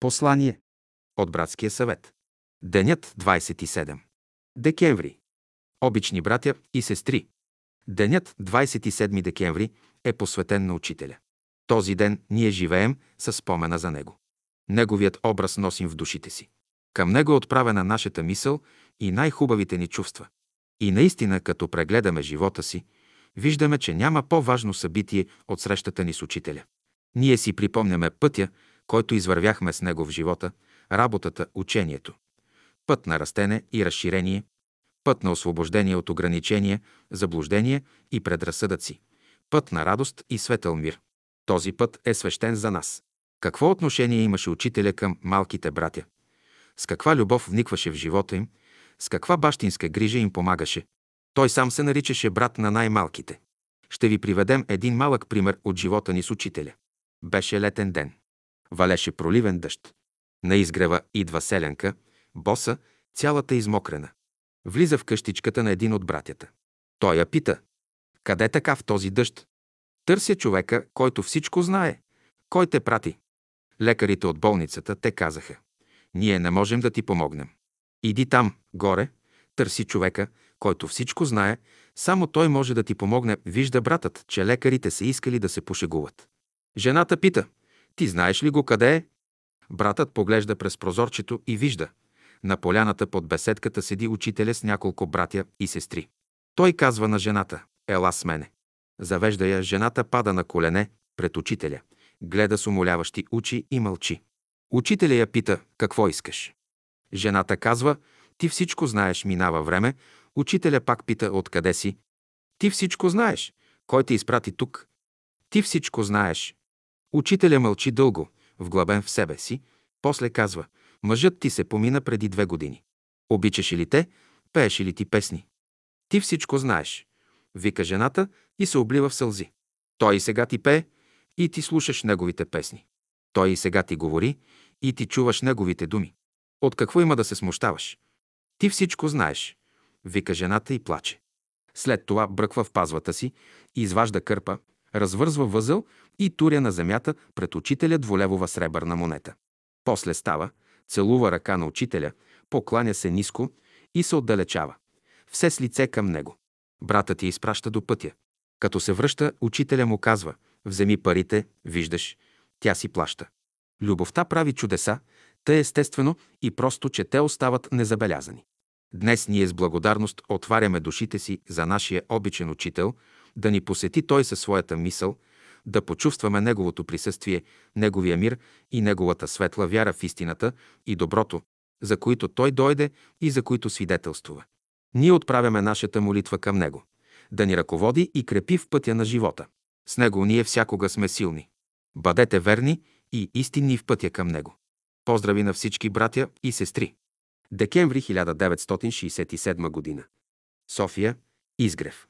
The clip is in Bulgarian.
Послание от Братския съвет. Денят 27. Декември. Обични братя и сестри. Денят 27 декември е посветен на учителя. Този ден ние живеем със спомена за него. Неговият образ носим в душите си. Към него е отправена нашата мисъл и най-хубавите ни чувства. И наистина, като прегледаме живота си, виждаме, че няма по-важно събитие от срещата ни с учителя. Ние си припомняме пътя, който извървяхме с него в живота, работата, учението. Път на растене и разширение, път на освобождение от ограничения, заблуждения и предразсъдъци, път на радост и светъл мир. Този път е свещен за нас. Какво отношение имаше учителя към малките братя? С каква любов вникваше в живота им? С каква бащинска грижа им помагаше? Той сам се наричаше брат на най-малките. Ще ви приведем един малък пример от живота ни с учителя. Беше летен ден. Валеше проливен дъжд. На изгрева идва селенка, боса, цялата измокрена. Влиза в къщичката на един от братята. Той я пита. Къде така в този дъжд? Търся човека, който всичко знае. Кой те прати? Лекарите от болницата те казаха. Ние не можем да ти помогнем. Иди там, горе, търси човека, който всичко знае, само той може да ти помогне. Вижда братът, че лекарите са искали да се пошегуват. Жената пита, ти знаеш ли го къде е? Братът поглежда през прозорчето и вижда. На поляната под беседката седи учителя с няколко братя и сестри. Той казва на жената, ела с мене. Завежда я, жената пада на колене пред учителя, гледа с умоляващи очи и мълчи. Учителя я пита, какво искаш? Жената казва, ти всичко знаеш, минава време. Учителя пак пита, откъде си? Ти всичко знаеш. Кой те изпрати тук? Ти всичко знаеш. Учителя мълчи дълго, вглъбен в себе си, после казва, мъжът ти се помина преди две години. Обичаш ли те? Пееш ли ти песни? Ти всичко знаеш. Вика жената и се облива в сълзи. Той и сега ти пее и ти слушаш неговите песни. Той и сега ти говори и ти чуваш неговите думи. От какво има да се смущаваш? Ти всичко знаеш, вика жената и плаче. След това бръква в пазвата си, изважда кърпа, развързва възъл и туря на земята пред учителя дволевова сребърна монета. После става, целува ръка на учителя, покланя се ниско и се отдалечава. Все с лице към него. Братът ти изпраща до пътя. Като се връща, учителя му казва, вземи парите, виждаш, тя си плаща. Любовта прави чудеса, тъй естествено и просто, че те остават незабелязани. Днес ние с благодарност отваряме душите си за нашия обичен учител, да ни посети той със своята мисъл, да почувстваме Неговото присъствие, Неговия мир и Неговата светла вяра в истината и доброто, за които Той дойде и за които свидетелствува. Ние отправяме нашата молитва към Него, да ни ръководи и крепи в пътя на живота. С Него ние всякога сме силни. Бъдете верни и истинни в пътя към Него. Поздрави на всички братя и сестри. Декември 1967 година. София, Изгрев.